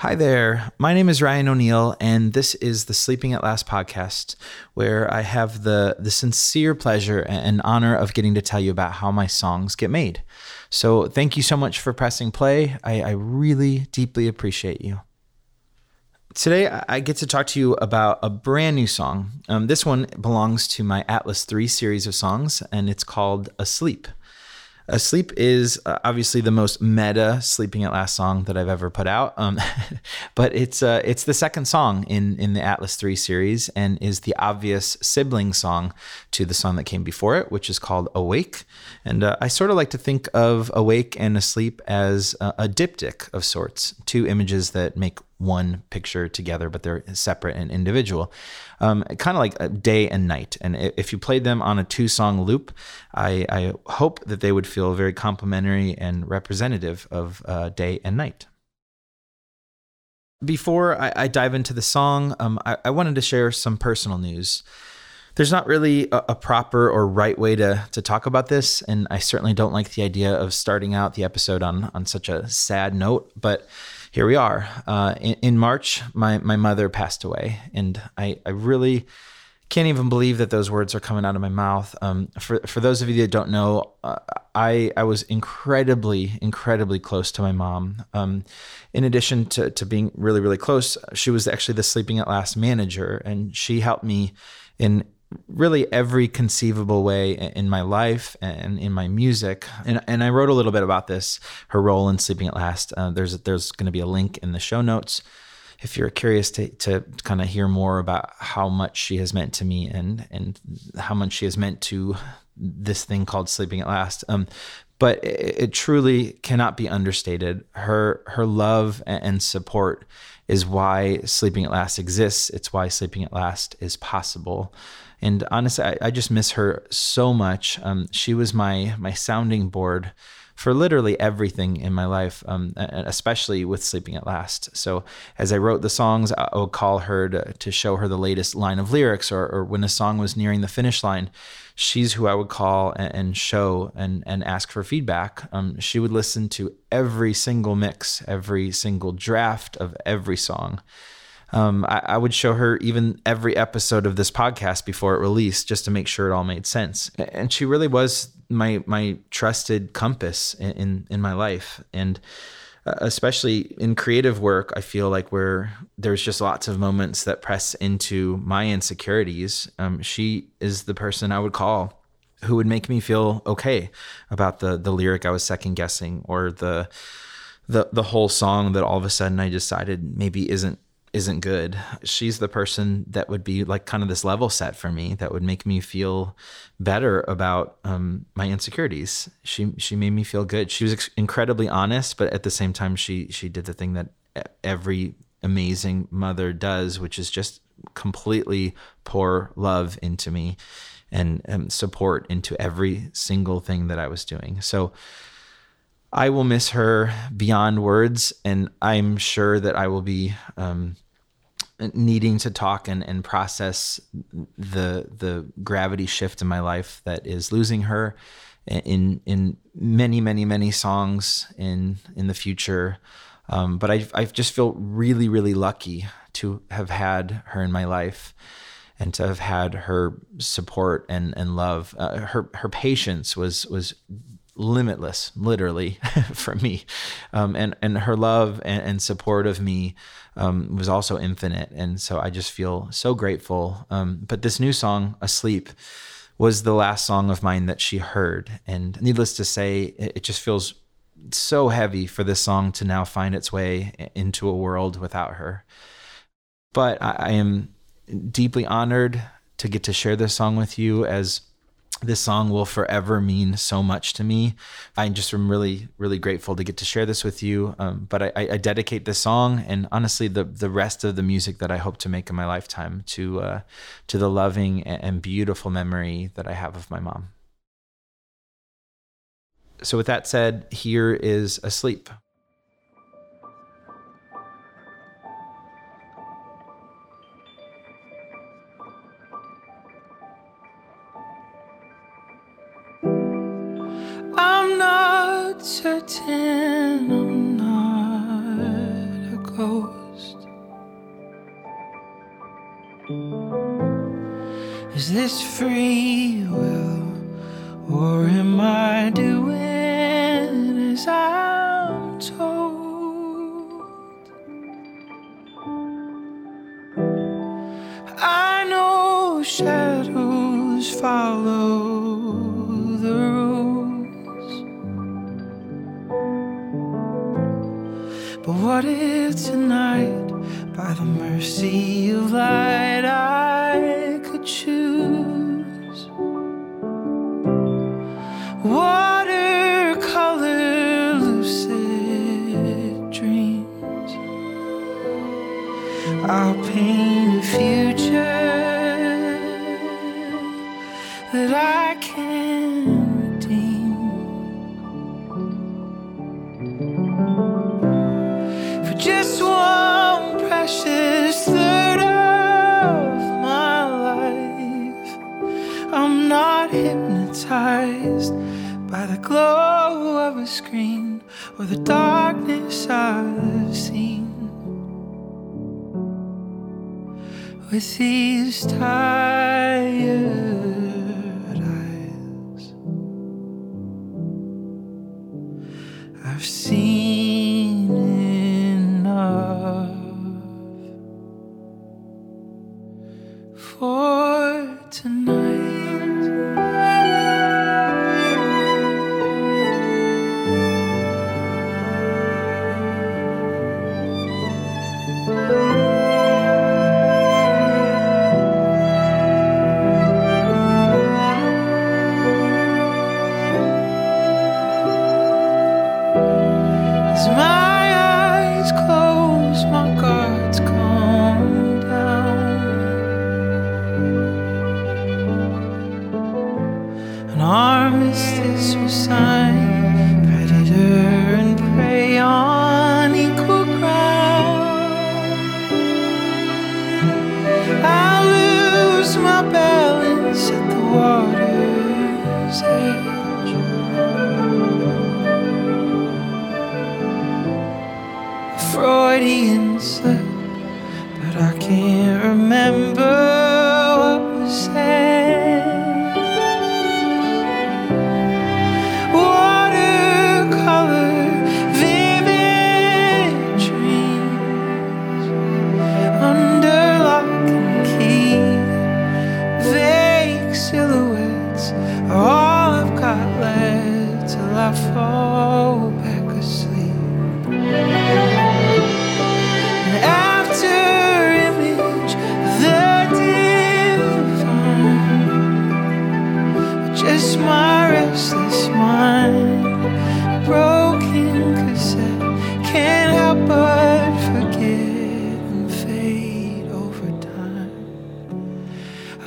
Hi there. My name is Ryan O'Neill, and this is the Sleeping at Last podcast, where I have the, the sincere pleasure and honor of getting to tell you about how my songs get made. So, thank you so much for pressing play. I, I really deeply appreciate you. Today, I get to talk to you about a brand new song. Um, this one belongs to my Atlas 3 series of songs, and it's called Asleep. Asleep is uh, obviously the most meta "Sleeping at Last" song that I've ever put out, um, but it's uh, it's the second song in in the Atlas Three series and is the obvious sibling song to the song that came before it, which is called "Awake." And uh, I sort of like to think of "Awake" and "Asleep" as a, a diptych of sorts, two images that make one picture together, but they're separate and individual. Um, kind of like day and night. And if you played them on a two song loop, I, I, hope that they would feel very complementary and representative of uh, day and night. Before I, I, dive into the song, um, I, I, wanted to share some personal news. There's not really a, a, proper or right way to, to talk about this, and I certainly don't like the idea of starting out the episode on, on such a sad note, but here we are. Uh, in, in, March, my, my mother passed away, and I, I really can't even believe that those words are coming out of my mouth. Um, for for those of you that don't know, uh, I I was incredibly incredibly close to my mom. Um, in addition to to being really really close, she was actually the sleeping at last manager, and she helped me in really every conceivable way in my life and in my music. And, and I wrote a little bit about this, her role in Sleeping at Last. Uh, there's there's going to be a link in the show notes if you're curious to, to kind of hear more about how much she has meant to me and and how much she has meant to this thing called Sleeping at Last. Um, but it, it truly cannot be understated. Her her love and support is why Sleeping at Last exists. It's why Sleeping at Last is possible. And honestly, I, I just miss her so much. Um, she was my my sounding board for literally everything in my life, um, especially with Sleeping at Last. So as I wrote the songs, I would call her to, to show her the latest line of lyrics, or, or when a song was nearing the finish line, she's who I would call and, show and, and ask for feedback. Um, she would listen to every single mix, every single draft of every song um, I, I, would show her even every episode of this podcast before it released just to make sure it all made sense. And she really was my my trusted compass in in, in my life and. Uh, especially in creative work, I feel like where there's just lots of moments that press into my insecurities. Um, she is the person I would call who would make me feel okay about the the lyric I was second guessing or the the the whole song that all of a sudden I decided maybe isn't isn't good. She's the person that would be like kind of this level set for me that would make me feel better about um, my insecurities. She she made me feel good. She was ex- incredibly honest, but at the same time, she she did the thing that every amazing mother does, which is just completely pour love into me and um, support into every single thing that I was doing. So I will miss her beyond words, and I'm sure that I will be um, needing to talk and, and process the the gravity shift in my life that is losing her in in many many many songs in in the future. Um, but I I just feel really really lucky to have had her in my life and to have had her support and and love. Uh, her her patience was was limitless, literally, for me. Um, and and her love and, and support of me um, was also infinite, and so I just feel so grateful. Um, but this new song, "Asleep," was the last song of mine that she heard, and needless to say, it, it just feels so heavy for this song to now find its way into a world without her. But I, I am deeply honored to get to share this song with you as this song will forever mean so much to me. I just am really, really grateful to get to share this with you. Um, but I, I, dedicate this song and honestly the the rest of the music that I hope to make in my lifetime to uh, to the loving and beautiful memory that I have of my mom. So with that said, here is asleep. Certain I'm not a coast. Is this free will, or am I doing as I'm told? I know shadows follow if tonight, by the mercy of light, I could choose watercolor lucid dreams? I'll paint a future hypnotized by the glow of a screen or the darkness I've seen. With these tired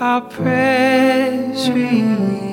I'll press rewind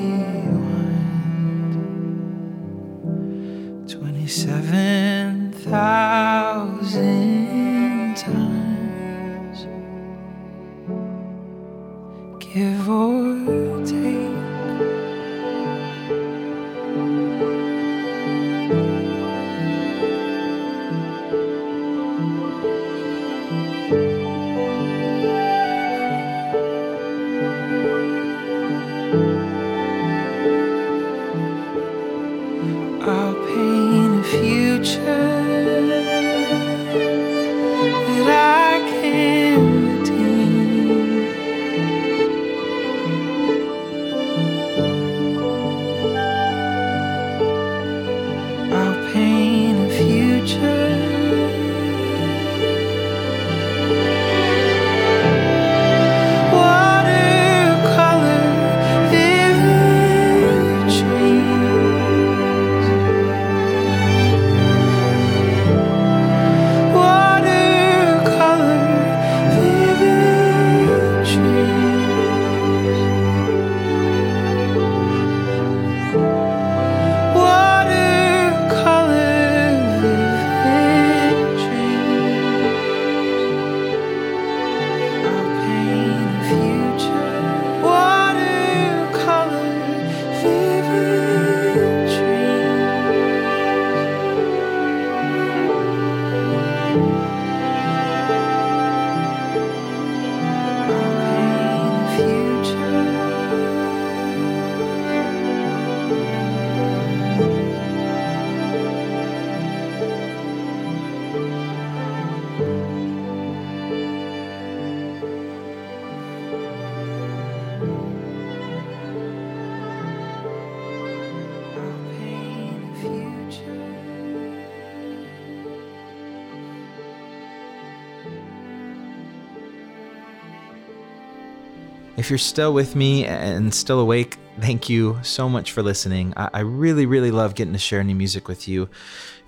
If you're still with me and still awake, thank you so much for listening. I, really, really love getting to share new music with you.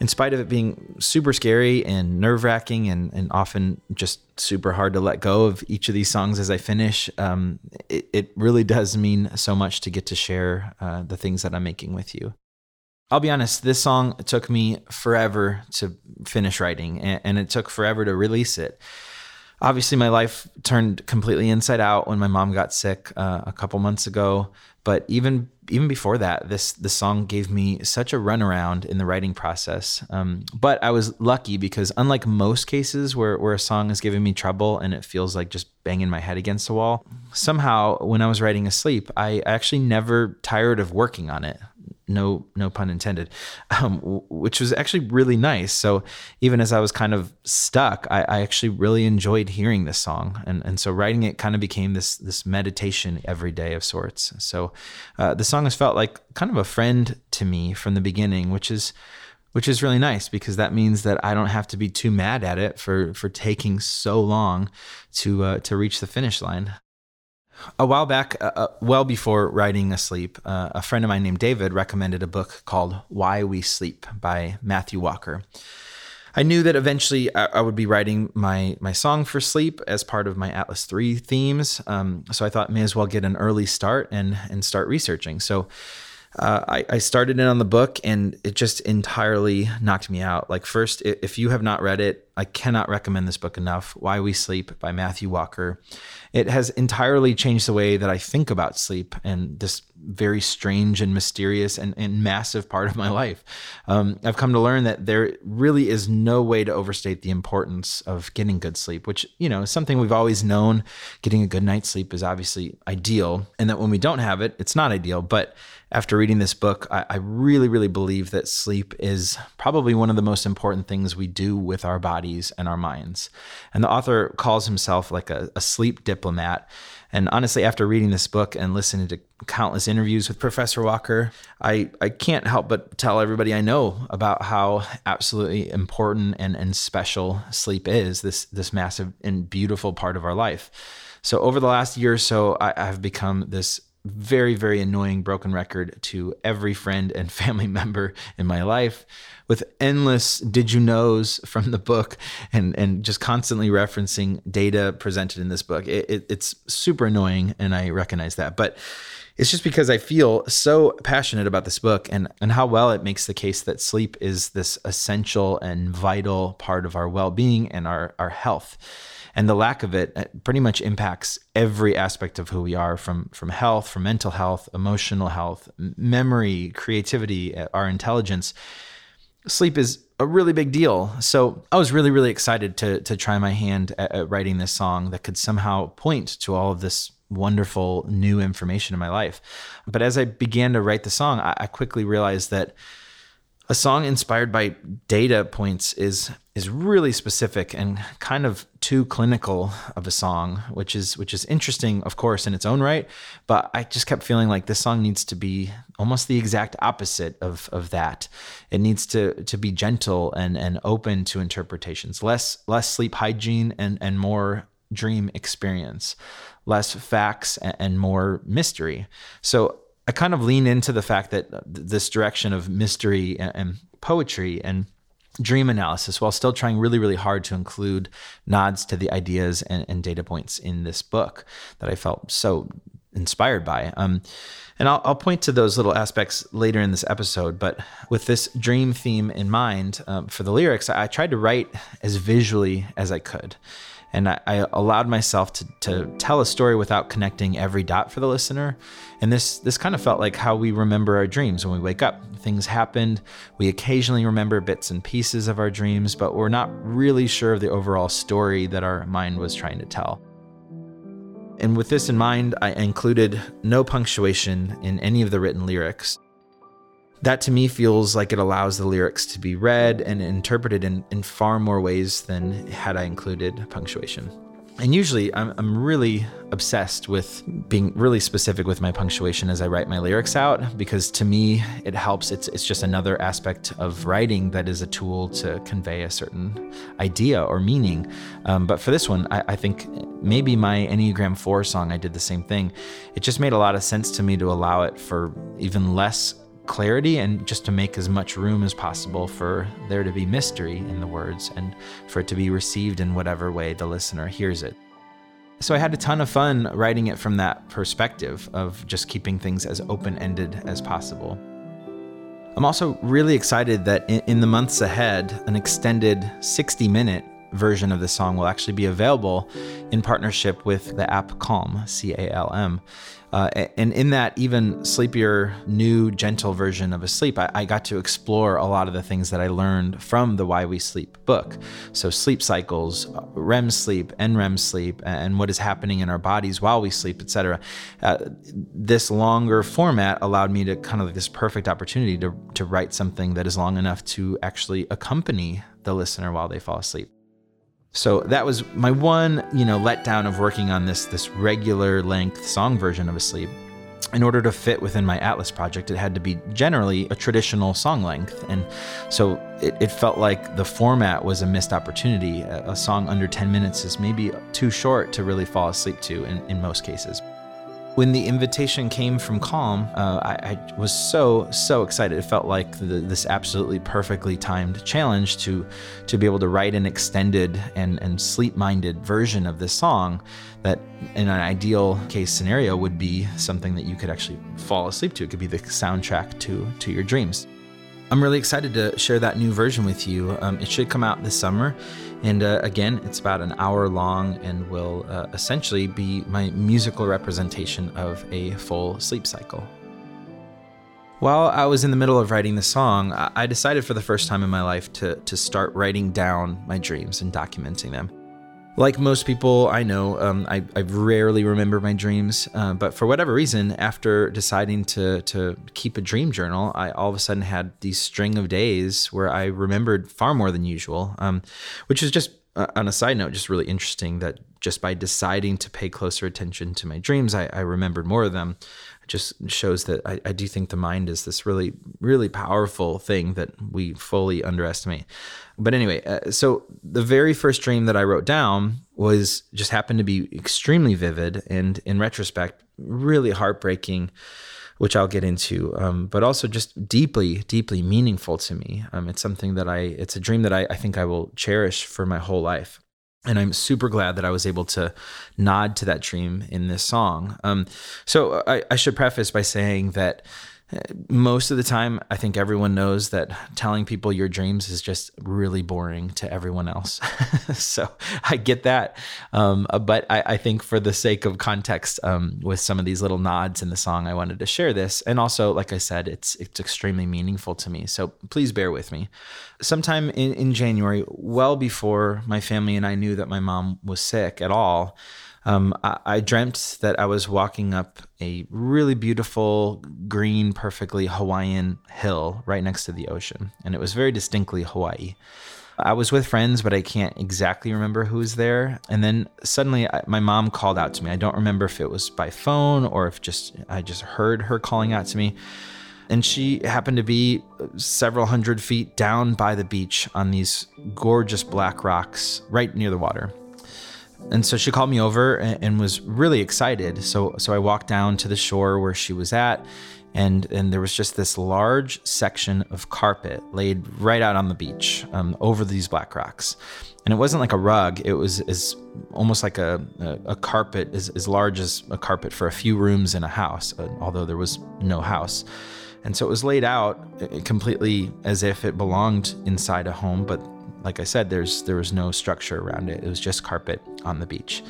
In spite of it being super scary and nerve wracking and, and often just super hard to let go of each of these songs as I finish, um, it, it, really does mean so much to get to share uh, the things that I'm making with you. I'll be honest, this song took me forever to finish writing, and, and it took forever to release it obviously my life turned completely inside out when my mom got sick uh, a couple months ago. But even even before that this the song gave me such a runaround in the writing process. Um, but i was lucky because unlike most cases where, where a song is giving me trouble and it feels like just banging my head against the wall somehow when i was writing asleep i actually never tired of working on it no no pun intended um, which was actually really nice. So even as i was kind of stuck I, I, actually really enjoyed hearing this song. And and so writing it kind of became this this meditation every day of sorts. So uh, the song has felt like kind of a friend to me from the beginning which is which is really nice because that means that I don't have to be too mad at it for for taking so long to uh, to reach the finish line a while back, uh, uh, well before writing Asleep, uh, a friend of mine named David recommended a book called Why We Sleep by Matthew Walker. I knew that eventually I, I would be writing my my song for sleep as part of my Atlas 3 themes. Um, so I thought may as well get an early start and and start researching. So uh, I, I, started in on the book and it just entirely knocked me out. Like, first, if you have not read it, I cannot recommend this book enough. Why We Sleep by Matthew Walker. It has entirely changed the way that I think about sleep and this very strange and mysterious and, and massive part of my life. Um, I've come to learn that there really is no way to overstate the importance of getting good sleep, which, you know, is something we've always known. Getting a good night's sleep is obviously ideal, and that when we don't have it, it's not ideal. But after reading this book, I, I, really, really believe that sleep is probably one of the most important things we do with our bodies and our minds. And the author calls himself like a, a sleep diplomat. And honestly, after reading this book and listening to countless interviews with Professor Walker, I, I can't help but tell everybody I know about how absolutely important and, and special sleep is, this, this massive and beautiful part of our life. So, over the last year or so, I, I've become this very, very annoying broken record to every friend and family member in my life with endless did you knows from the book and, and just constantly referencing data presented in this book. It, it, it's super annoying, and I recognize that. But it's just because I feel so passionate about this book and, and how well it makes the case that sleep is this essential and vital part of our well being and our, our health and the lack of it uh, pretty much impacts every aspect of who we are from from health from mental health emotional health memory creativity uh, our intelligence. Sleep is a really big deal. So i was really really excited to to try my hand at, at writing this song that could somehow point to all of this wonderful new information in my life. But as i began to write the song I, I quickly realized that a song inspired by data points is is really specific and kind of too clinical of a song, which is which is interesting, of course, in its own right. But I just kept feeling like this song needs to be almost the exact opposite of of that. It needs to to be gentle and and open to interpretations, less less sleep hygiene and and more dream experience, less facts and, and more mystery. So I kind of lean into the fact that this direction of mystery and, and poetry and dream analysis while still trying really, really hard to include nods to the ideas and, and data points in this book that I felt so inspired by. Um, and I'll, I'll, point to those little aspects later in this episode. But with this dream theme in mind um, for the lyrics, I, I tried to write as visually as I could and I, I, allowed myself to, to tell a story without connecting every dot for the listener. And this this kind of felt like how we remember our dreams when we wake up. Things happened. We occasionally remember bits and pieces of our dreams, but we're not really sure of the overall story that our mind was trying to tell. And with this in mind, I included no punctuation in any of the written lyrics that to me feels like it allows the lyrics to be read and interpreted in, in far more ways than had I included punctuation. and usually I'm, I'm really obsessed with being really specific with my punctuation as I write my lyrics out because to me it helps. It's it's just another aspect of writing that is a tool to convey a certain idea or meaning. Um, but for this one, I, I think maybe my Enneagram Four song I did the same thing. It just made a lot of sense to me to allow it for even less clarity and just to make as much room as possible for there to be mystery in the words and for it to be received in whatever way the listener hears it. So I had a ton of fun writing it from that perspective of just keeping things as open ended as possible. I'm also really excited that in, the months ahead, an extended 60 minute version of the song will actually be available in partnership with the app Calm, C A L M. Uh, and in that even sleepier, new, gentle version of Asleep, I, I, got to explore a lot of the things that I learned from the Why We Sleep book. So, sleep cycles, REM sleep, NREM sleep, and what is happening in our bodies while we sleep, etc. Uh, this longer format allowed me to kind of like this perfect opportunity to, to write something that is long enough to actually accompany the listener while they fall asleep. So that was my one, you know, letdown of working on this this regular length song version of Asleep. In order to fit within my Atlas project, it had to be generally a traditional song length. And so it, it felt like the format was a missed opportunity. A, a, song under 10 minutes is maybe too short to really fall asleep to in, in most cases. When the invitation came from Calm, uh, I, I, was so so excited. It felt like the, this absolutely perfectly timed challenge to to be able to write an extended and and sleep minded version of this song that, in an ideal case scenario, would be something that you could actually fall asleep to. It could be the soundtrack to to your dreams. I'm really excited to share that new version with you. Um, it should come out this summer. And uh, again, it's about an hour long and will uh, essentially be my musical representation of a full sleep cycle. While I was in the middle of writing the song, I decided for the first time in my life to, to start writing down my dreams and documenting them. Like most people I know, um, I, I, rarely remember my dreams, uh, but for whatever reason, after deciding to, to keep a dream journal, I all of a sudden had these string of days where I remembered far more than usual, um, which is just, uh, on a side note, just really interesting that just by deciding to pay closer attention to my dreams, I, I remembered more of them just shows that I, I, do think the mind is this really, really powerful thing that we fully underestimate. But anyway, uh, so the very first dream that I wrote down was just happened to be extremely vivid and, in retrospect, really heartbreaking, which I'll get into, um, but also just deeply, deeply meaningful to me. Um, it's something that I, it's a dream that I, I think I will cherish for my whole life and I'm super glad that I was able to nod to that dream in this song. Um, so I, I, should preface by saying that most of the time, I think everyone knows that telling people your dreams is just really boring to everyone else. so I get that. Um, uh, but I, I, think for the sake of context, um, with some of these little nods in the song, I wanted to share this. And also, like I said, it's it's extremely meaningful to me. So please bear with me. Sometime in, in January, well before my family and I knew that my mom was sick at all, um, I, I, dreamt that I was walking up a really beautiful, green, perfectly Hawaiian hill right next to the ocean, and it was very distinctly Hawaii. I was with friends, but I can't exactly remember who was there. And then suddenly, I, my mom called out to me. I don't remember if it was by phone or if just I just heard her calling out to me. And she happened to be several hundred feet down by the beach on these gorgeous black rocks right near the water. And so she called me over and, and, was really excited. So so I walked down to the shore where she was at, and and there was just this large section of carpet laid right out on the beach um, over these black rocks. And it wasn't like a rug; it was as almost like a a, a carpet as, as large as a carpet for a few rooms in a house, uh, although there was no house. And so it was laid out uh, completely as if it belonged inside a home, but like I said, there's there was no structure around it. It was just carpet on the beach.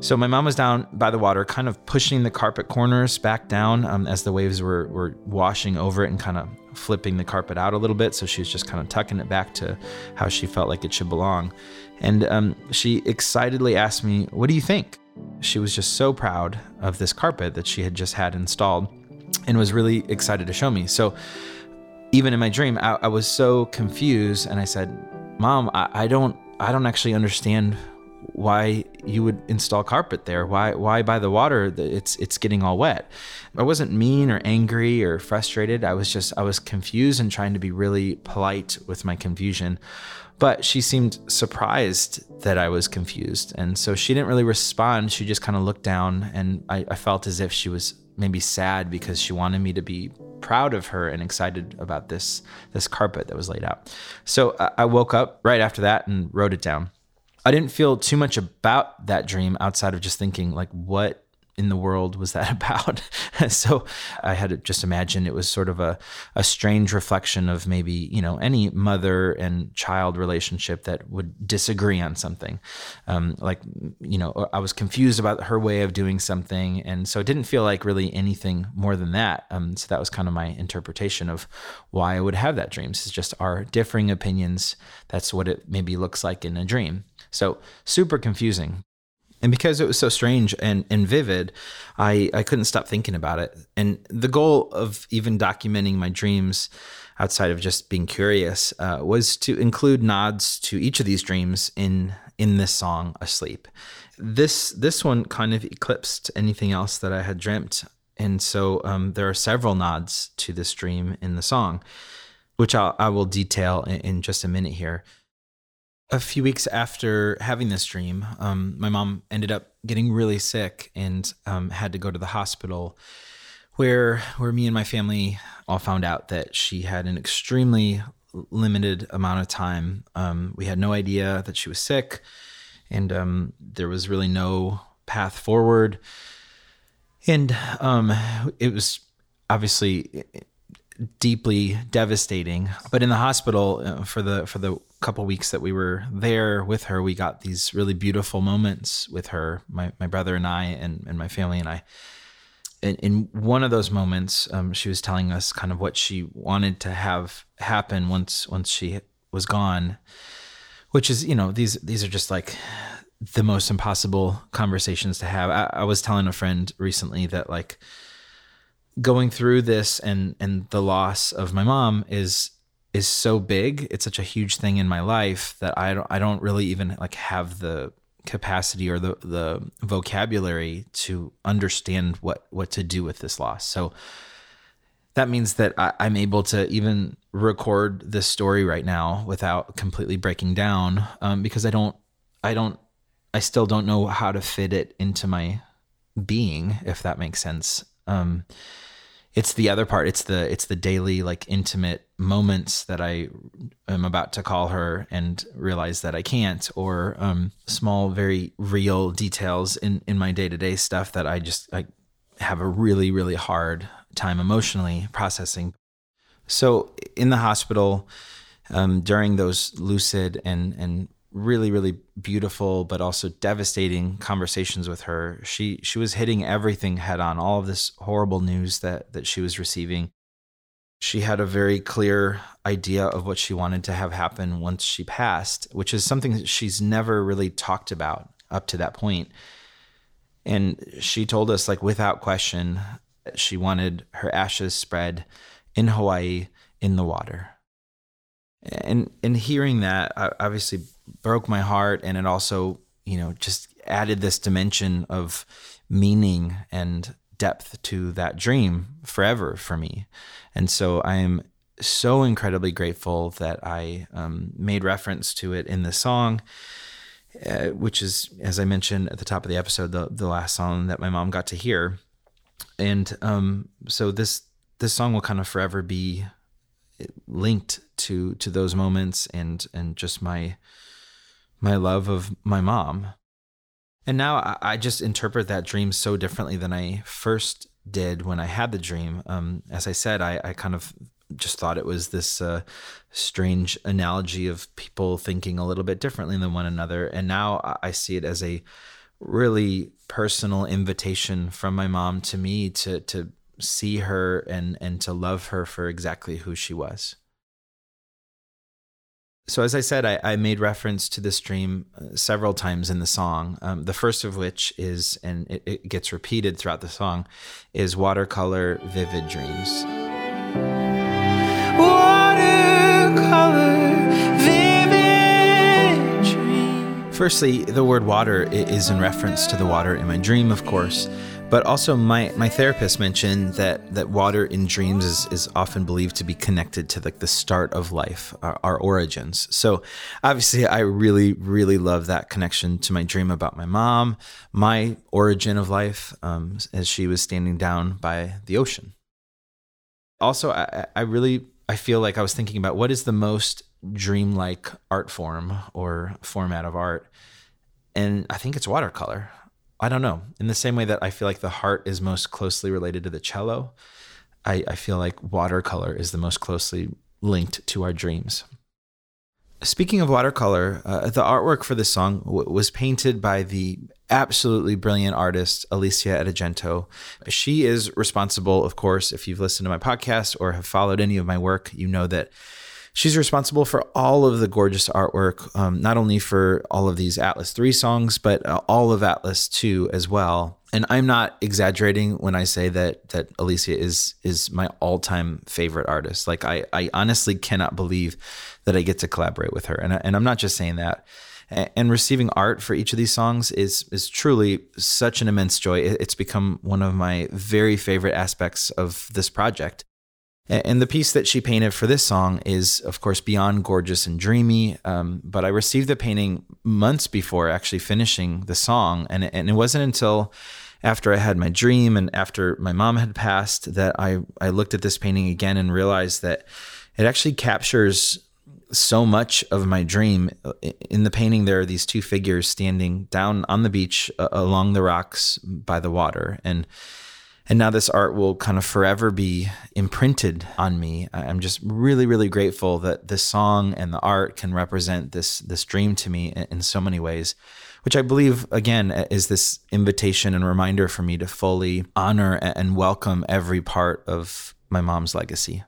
So my mom was down by the water, kind of pushing the carpet corners back down um, as the waves were were washing over it and kind of flipping the carpet out a little bit. So she was just kind of tucking it back to how she felt like it should belong. And um, she excitedly asked me, "What do you think?" She was just so proud of this carpet that she had just had installed, and was really excited to show me. So even in my dream, I, I was so confused, and I said, Mom, I, I don't I don't actually understand why you would install carpet there. Why why by the water? It's it's getting all wet. I wasn't mean or angry or frustrated. I was just I was confused and trying to be really polite with my confusion. But she seemed surprised that I was confused. And so she didn't really respond. She just kind of looked down and I, I felt as if she was maybe sad because she wanted me to be proud of her and excited about this this carpet that was laid out. So I woke up right after that and wrote it down. I didn't feel too much about that dream outside of just thinking like what in the world was that about? so I had to just imagine it was sort of a, a strange reflection of maybe, you know, any mother and child relationship that would disagree on something. Um, like, you know, I was confused about her way of doing something. And so it didn't feel like really anything more than that. Um, so that was kind of my interpretation of why I would have that dream. It's just our differing opinions. That's what it maybe looks like in a dream. So super confusing. And because it was so strange and, and vivid, I, I couldn't stop thinking about it. And the goal of even documenting my dreams outside of just being curious uh, was to include nods to each of these dreams in in this song asleep. This this one kind of eclipsed anything else that i had dreamt. And so um, there are several nods to this dream in the song which I'll, i will detail in, in just a minute here a few weeks after having this dream, um, my mom ended up getting really sick and um, had to go to the hospital, where where me and my family all found out that she had an extremely limited amount of time. Um, we had no idea that she was sick, and um, there was really no path forward. And um, it was obviously deeply devastating. But in the hospital uh, for the for the couple weeks that we were there with her, we got these really beautiful moments with her, my my brother and I, and and my family and I. In, in one of those moments, um, she was telling us kind of what she wanted to have happen once once she was gone, which is you know these these are just like the most impossible conversations to have. I, I was telling a friend recently that like going through this and and the loss of my mom is is so big it's such a huge thing in my life that i don't i don't really even like have the capacity or the the vocabulary to understand what what to do with this loss. So that means that I, am able to even record this story right now without completely breaking down um, because i don't i don't i still don't know how to fit it into my being if that makes sense. Um, it's the other part. It's the it's the daily like intimate moments that i am about to call her and realize that i can't or um, small very real details in in my day-to-day stuff that i just like have a really really hard time emotionally processing. So in the hospital um, during those lucid and and really really beautiful but also devastating conversations with her. She she was hitting everything head on all of this horrible news that that she was receiving. She had a very clear idea of what she wanted to have happen once she passed which is something that she's never really talked about up to that point. And she told us like without question she wanted her ashes spread in Hawaii in the water and and hearing that obviously broke my heart and it also you know just added this dimension of meaning and depth to that dream forever for me. And so i am so incredibly grateful that i um, made reference to it in the song uh, which is as i mentioned at the top of the episode the, the last song that my mom got to hear. And um, so this this song will kind of forever be linked to to those moments and and just my my love of my mom. And now I, I just interpret that dream so differently than I first did when I had the dream. Um, as I said, I, I kind of just thought it was this uh, strange analogy of people thinking a little bit differently than one another. And now I see it as a really personal invitation from my mom to me to to see her and and to love her for exactly who she was. So, as I said, I, I made reference to this dream uh, several times in the song. Um, the first of which is, and it, it gets repeated throughout the song, is watercolor vivid dreams. Watercolor vivid dreams. Firstly, the word water is in reference to the water in my dream, of course. But also, my, my therapist mentioned that, that water in dreams is, is often believed to be connected to like the start of life, our, our origins. So, obviously, I really, really love that connection to my dream about my mom, my origin of life, um, as she was standing down by the ocean. Also, I, I really I feel like I was thinking about what is the most dreamlike art form or format of art, and I think it's watercolor. I don't know. In the same way that I feel like the heart is most closely related to the cello, I, I feel like watercolor is the most closely linked to our dreams. Speaking of watercolor, uh, the artwork for this song w- was painted by the absolutely brilliant artist Alicia Edegento. She is responsible, of course, if you've listened to my podcast or have followed any of my work, you know that she's responsible for all of the gorgeous artwork, um, not only for all of these Atlas 3 songs, but uh, all of Atlas 2 as well. And I'm not exaggerating when I say that that Alicia is is my all-time favorite artist. Like I I honestly cannot believe that I get to collaborate with her. And I, and I'm not just saying that. And receiving art for each of these songs is is truly such an immense joy. It's become one of my very favorite aspects of this project. And the piece that she painted for this song is, of course, beyond gorgeous and dreamy. Um, but I received the painting months before actually finishing the song. And it, and it wasn't until after I had my dream and after my mom had passed that I, I looked at this painting again and realized that it actually captures so much of my dream. In the painting, there are these two figures standing down on the beach uh, along the rocks by the water. And and now this art will kind of forever be imprinted on me. I'm just really, really grateful that this song and the art can represent this this dream to me in, so many ways, which I believe again is this invitation and reminder for me to fully honor and welcome every part of my mom's legacy.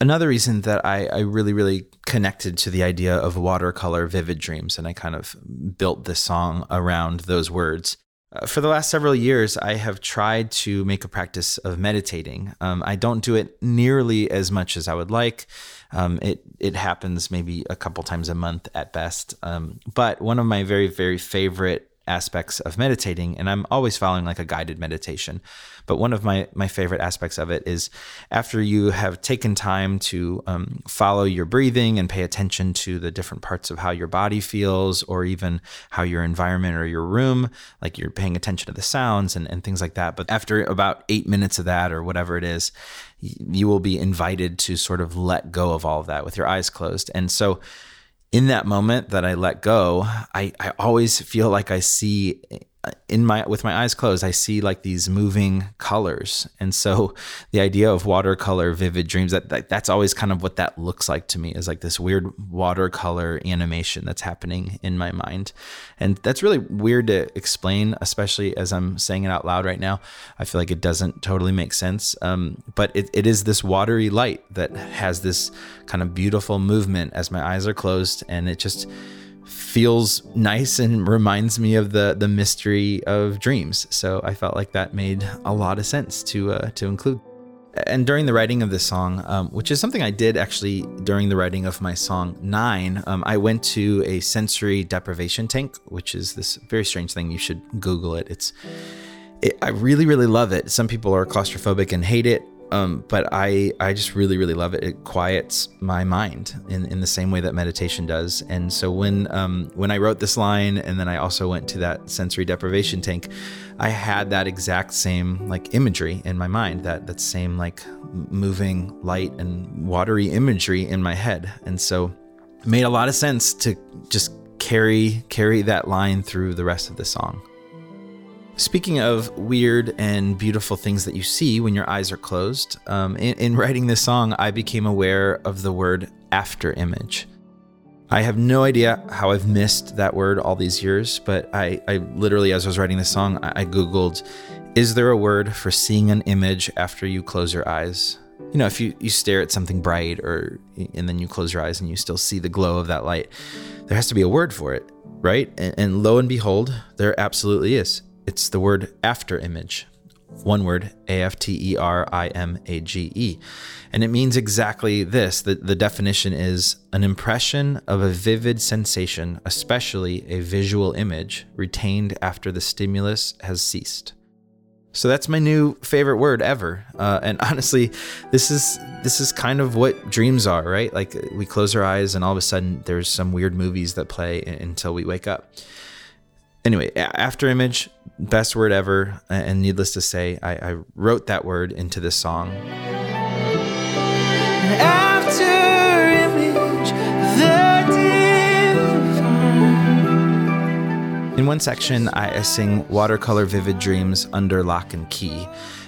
Another reason that I, I really, really connected to the idea of watercolor vivid dreams, and I kind of built this song around those words, uh, for the last several years, I have tried to make a practice of meditating. Um, I don't do it nearly as much as I would like. Um, it it happens maybe a couple times a month at best. Um, but one of my very very favorite aspects of meditating and I'm always following like a guided meditation. But one of my my favorite aspects of it is after you have taken time to um, follow your breathing and pay attention to the different parts of how your body feels or even how your environment or your room like you're paying attention to the sounds and, and things like that. But after about eight minutes of that or whatever it is you will be invited to sort of let go of all of that with your eyes closed. And so in that moment that I let go, I, I always feel like I see in my with my eyes closed i see like these moving colors. And so the idea of watercolor vivid dreams that, that, that's always kind of what that looks like to me is like this weird watercolor animation that's happening in my mind. And that's really weird to explain especially as i'm saying it out loud right now. I feel like it doesn't totally make sense. Um, but it, it is this watery light that has this kind of beautiful movement as my eyes are closed and it just feels nice and reminds me of the the mystery of dreams. So I felt like that made a lot of sense to uh, to include. And during the writing of this song, um, which is something I did actually during the writing of my song Nine, um, I went to a sensory deprivation tank, which is this very strange thing. You should Google it. It's it, I really, really love it. Some people are claustrophobic and hate it. Um, but I, I just really, really love it. It quiets my mind in, in the same way that meditation does. And so when, um, when I wrote this line and then I also went to that sensory deprivation tank, I had that exact same like imagery in my mind, that, that same like moving light and watery imagery in my head. And so it made a lot of sense to just carry, carry that line through the rest of the song. Speaking of weird and beautiful things that you see when your eyes are closed, um, in, in, writing this song, I became aware of the word after image. I have no idea how I've missed that word all these years, but I, I literally, as I was writing this song, I, I Googled, is there a word for seeing an image after you close your eyes? You know, if you, you stare at something bright or and then you close your eyes and you still see the glow of that light, there has to be a word for it, right? and, and lo and behold, there absolutely is. It's the word after image. one word, A F T E R I M A G E. And it means exactly this. The, the definition is an impression of a vivid sensation, especially a visual image, retained after the stimulus has ceased. So that's my new favorite word ever. Uh, and honestly, this is this is kind of what dreams are, right? Like we close our eyes and all of a sudden there's some weird movies that play until we wake up. Anyway, after image, best word ever, and needless to say, I, I wrote that word into this song. After image, In one section, I sing Watercolor Vivid Dreams under lock and key.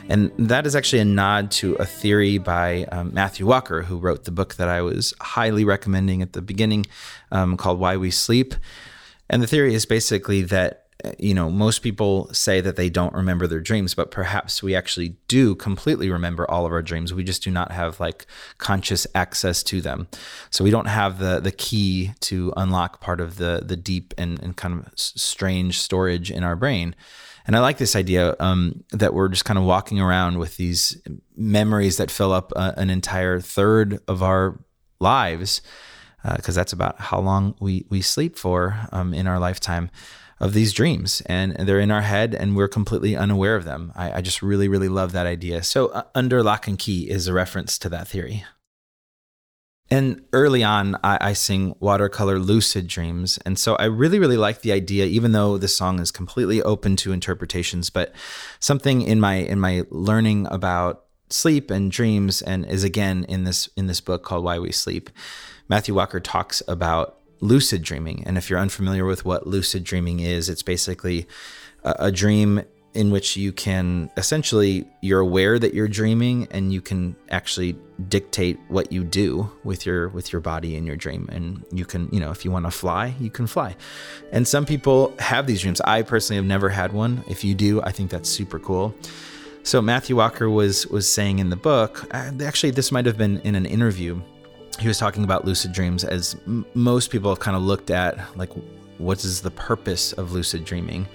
And that is actually a nod to a theory by um, Matthew Walker, who wrote the book that I was highly recommending at the beginning um, called Why We Sleep. And the theory is basically that you know, most people say that they don't remember their dreams, but perhaps we actually do completely remember all of our dreams. We just do not have like conscious access to them. So we don't have the the key to unlock part of the the deep and, and kind of strange storage in our brain. And I like this idea um, that we're just kind of walking around with these memories that fill up uh, an entire third of our lives, because uh, that's about how long we we sleep for um, in our lifetime of these dreams and they're in our head and we're completely unaware of them. I, I just really, really love that idea. So, uh, under lock and key is a reference to that theory. And early on, I, I, sing watercolor lucid dreams. And so I really, really like the idea, even though the song is completely open to interpretations, but something in my in my learning about sleep and dreams and is again in this in this book called Why We Sleep. Matthew Walker talks about lucid dreaming. And if you're unfamiliar with what lucid dreaming is, it's basically a, a dream in which you can essentially you're aware that you're dreaming and you can actually dictate what you do with your with your body in your dream. And you can you know if you want to fly you can fly. And some people have these dreams. I personally have never had one. If you do i think that's super cool. So matthew walker was was saying in the book uh, actually this might have been in an interview he was talking about lucid dreams as m- most people have kind of looked at like what is the purpose of lucid dreaming?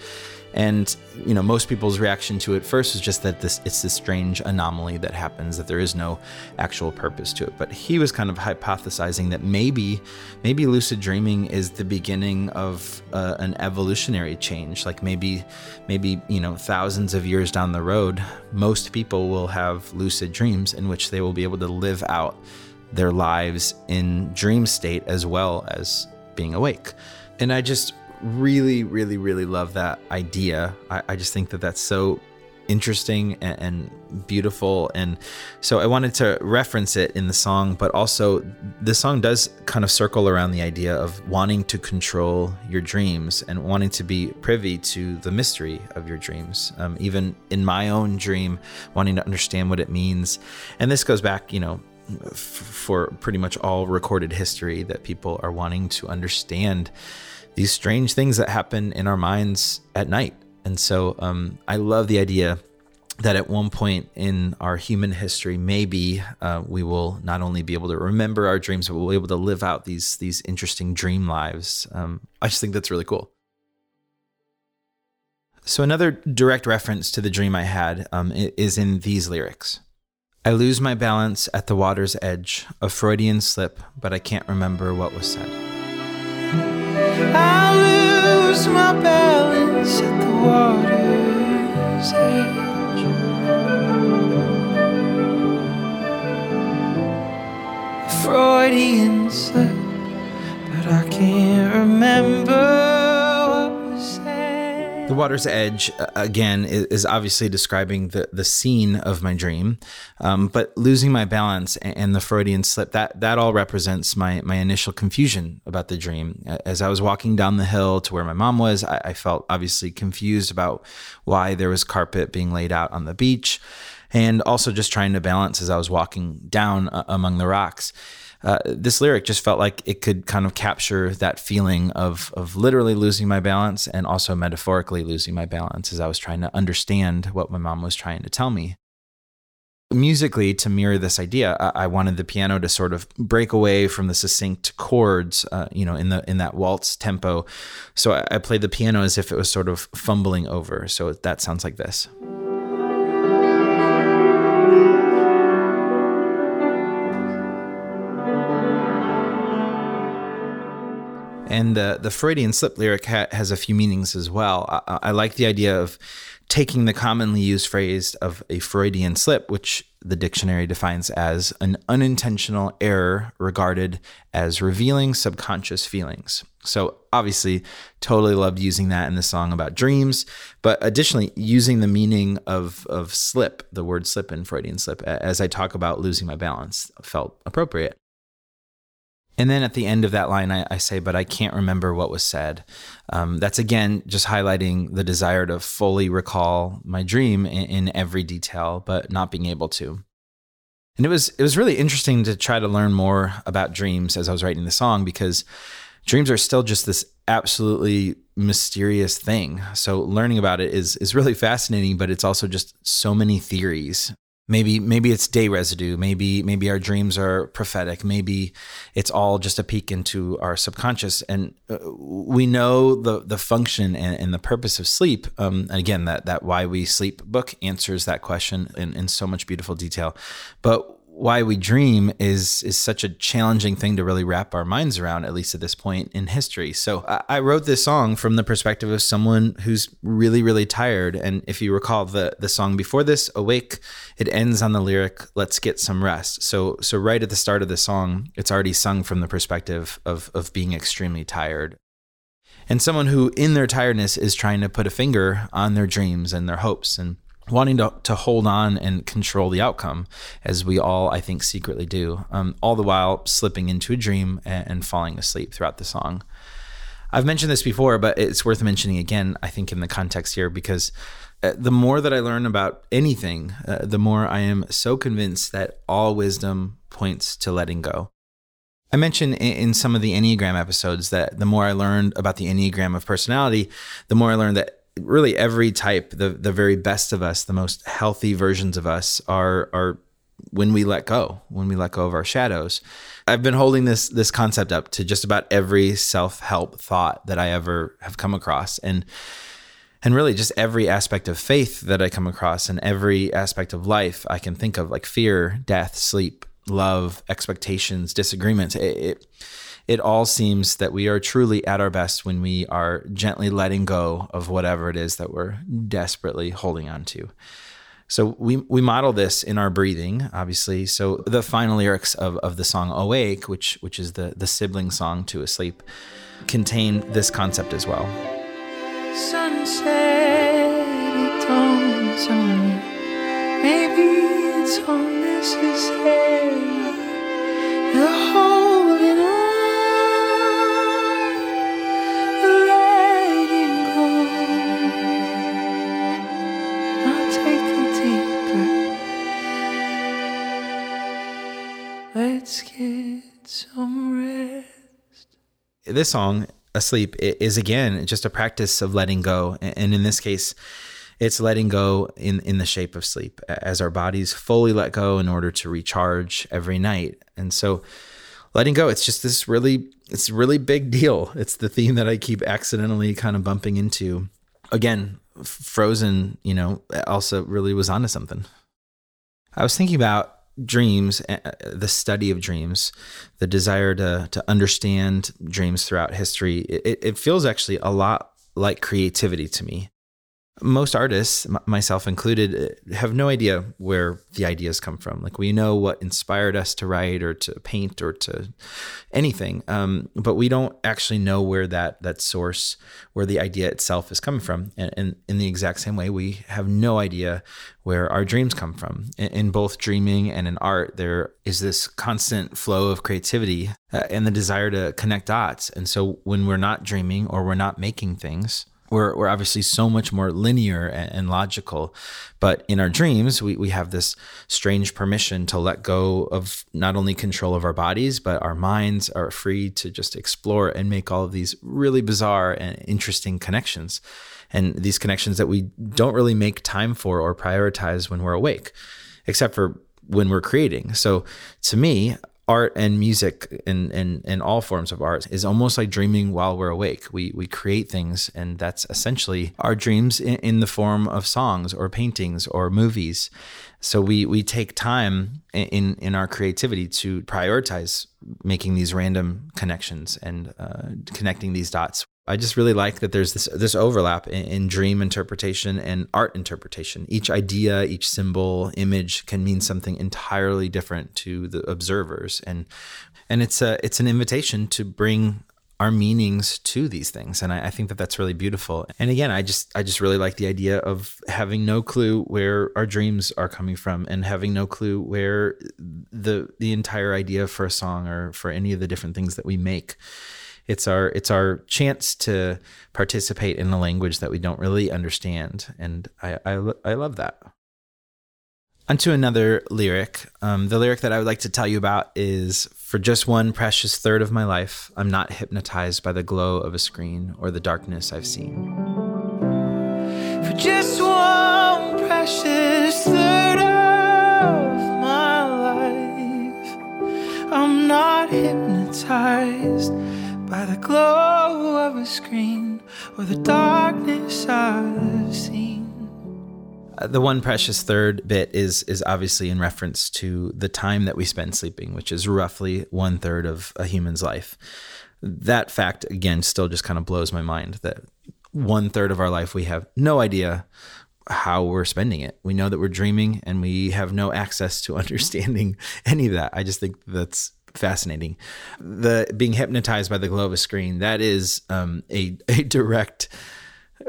And you know most people's reaction to it first is just that this it's this strange anomaly that happens that there is no actual purpose to it. But he was kind of hypothesizing that maybe maybe lucid dreaming is the beginning of uh, an evolutionary change. Like maybe maybe you know thousands of years down the road most people will have lucid dreams in which they will be able to live out their lives in dream state as well as being awake. And I just really, really, really love that idea. I, I just think that that's so interesting and, and, beautiful. And so I wanted to reference it in the song, but also the song does kind of circle around the idea of wanting to control your dreams and wanting to be privy to the mystery of your dreams. Um, even in my own dream, wanting to understand what it means. And this goes back, you know, for pretty much all recorded history that people are wanting to understand these strange things that happen in our minds at night. And so um, I love the idea that at one point in our human history, maybe uh, we will not only be able to remember our dreams, but we'll be able to live out these these interesting dream lives. Um, I just think that's really cool. So another direct reference to the dream I had um, is in these lyrics. I lose my balance at the water's edge, a Freudian slip, but I can't remember what was said. I lose my balance at the water's edge. A Freudian slip, but I can't remember. The Water's Edge, uh, again, is obviously describing the, the scene of my dream, um, but losing my balance and the Freudian slip, that, that all represents my, my initial confusion about the dream. As I was walking down the hill to where my mom was, I, I felt obviously confused about why there was carpet being laid out on the beach, and also just trying to balance as I was walking down uh, among the rocks uh, this lyric just felt like it could kind of capture that feeling of of literally losing my balance and also metaphorically losing my balance as I was trying to understand what my mom was trying to tell me. Musically, to mirror this idea, I, I wanted the piano to sort of break away from the succinct chords, uh, you know, in the in that waltz tempo. So I, I played the piano as if it was sort of fumbling over. So that sounds like this. And the, the Freudian slip lyric ha- has a few meanings as well. I, I like the idea of taking the commonly used phrase of a Freudian slip, which the dictionary defines as an unintentional error regarded as revealing subconscious feelings. So, obviously, totally loved using that in the song about dreams, but additionally, using the meaning of, of slip, the word slip in Freudian slip, as I talk about losing my balance, felt appropriate. And then at the end of that line, I, I say, but I can't remember what was said. Um, that's again just highlighting the desire to fully recall my dream in, in every detail, but not being able to. And it was it was really interesting to try to learn more about dreams as I was writing the song because dreams are still just this absolutely mysterious thing. So learning about it is is really fascinating, but it's also just so many theories maybe maybe it's day residue. Maybe maybe our dreams are prophetic. Maybe it's all just a peek into our subconscious. And uh, we know the the function and, and the purpose of sleep. Um, and again that that why we sleep book answers that question in, in so much beautiful detail. But why we dream is is such a challenging thing to really wrap our minds around at least at this point in history. So i wrote this song from the perspective of someone who's really really tired. And if you recall the the song before this awake it ends on the lyric let's get some rest. So so right at the start of the song it's already sung from the perspective of of being extremely tired. And someone who in their tiredness is trying to put a finger on their dreams and their hopes and wanting to, to hold on and control the outcome, as we all, I think, secretly do, um, all the while slipping into a dream and, and, falling asleep throughout the song. I've mentioned this before, but it's worth mentioning again, I think, in the context here, because uh, the more that I learn about anything, uh, the more I am so convinced that all wisdom points to letting go. I mentioned in some of the Enneagram episodes that the more I learned about the Enneagram of personality, the more I learned that really every type, the the very best of us, the most healthy versions of us are are when we let go, when we let go of our shadows. I've been holding this this concept up to just about every self-help thought that I ever have come across and and really just every aspect of faith that I come across and every aspect of life I can think of like fear, death, sleep, love, expectations, disagreements. It, it, it all seems that we are truly at our best when we are gently letting go of whatever it is that we're desperately holding on to. So we we model this in our breathing, obviously. So the final lyrics of, of the song Awake, which which is the, the sibling song to Asleep, contain this concept as well. Sunset, dawns on me. Maybe it's. The holding Let's get some rest. This song, Asleep, is again just a practice of letting go. And in this case, it's letting go in, in the shape of sleep as our bodies fully let go in order to recharge every night. And so letting go, it's just this really, it's really big deal. It's the theme that I keep accidentally kind of bumping into. Again, Frozen, you know, also really was onto something. I was thinking about dreams, eh, eh, the study of dreams, the desire to to understand dreams throughout history, it, it feels actually a lot like creativity to me most artists, myself included, uh, have no idea where the ideas come from. Like we know what inspired us to write or to paint or to anything, um, but we don't actually know where that that source, where the idea itself is coming from. And, and in the exact same way, we have no idea where our dreams come from. In, in both dreaming and in art, there is this constant flow of creativity uh, and the desire to connect dots. And so when we're not dreaming or we're not making things we're, we're obviously so much more linear and, and, logical. But in our dreams, we, we have this strange permission to let go of not only control of our bodies, but our minds are free to just explore and make all of these really bizarre and interesting connections. And these connections that we don't really make time for or prioritize when we're awake, except for when we're creating. So to me, art and music and, and, and all forms of art is almost like dreaming while we're awake. We, we create things, and that's essentially our dreams in, in the form of songs or paintings or movies. So we, we take time in, in our creativity to prioritize making these random connections and uh, connecting these dots. I just really like that there's this this overlap in, in, dream interpretation and art interpretation. Each idea, each symbol, image can mean something entirely different to the observers, and and it's a it's an invitation to bring our meanings to these things, and I, I think that that's really beautiful. And again, I just I just really like the idea of having no clue where our dreams are coming from, and having no clue where the the entire idea for a song or for any of the different things that we make it's our it's our chance to participate in a language that we don't really understand, and I I, I love that. Onto another lyric. Um, the lyric that I would like to tell you about is For just one precious third of my life, I'm not hypnotized by the glow of a screen or the darkness I've seen. For just one precious third of my life, I'm not hypnotized by the glow of a screen or the darkness I've seen. Uh, the one precious third bit is is obviously in reference to the time that we spend sleeping, which is roughly one third of a human's life. That fact again still just kind of blows my mind that one third of our life we have no idea how we're spending it. We know that we're dreaming and we have no access to understanding any of that. I just think that's fascinating. The being hypnotized by the glow of a screen that is um, a a direct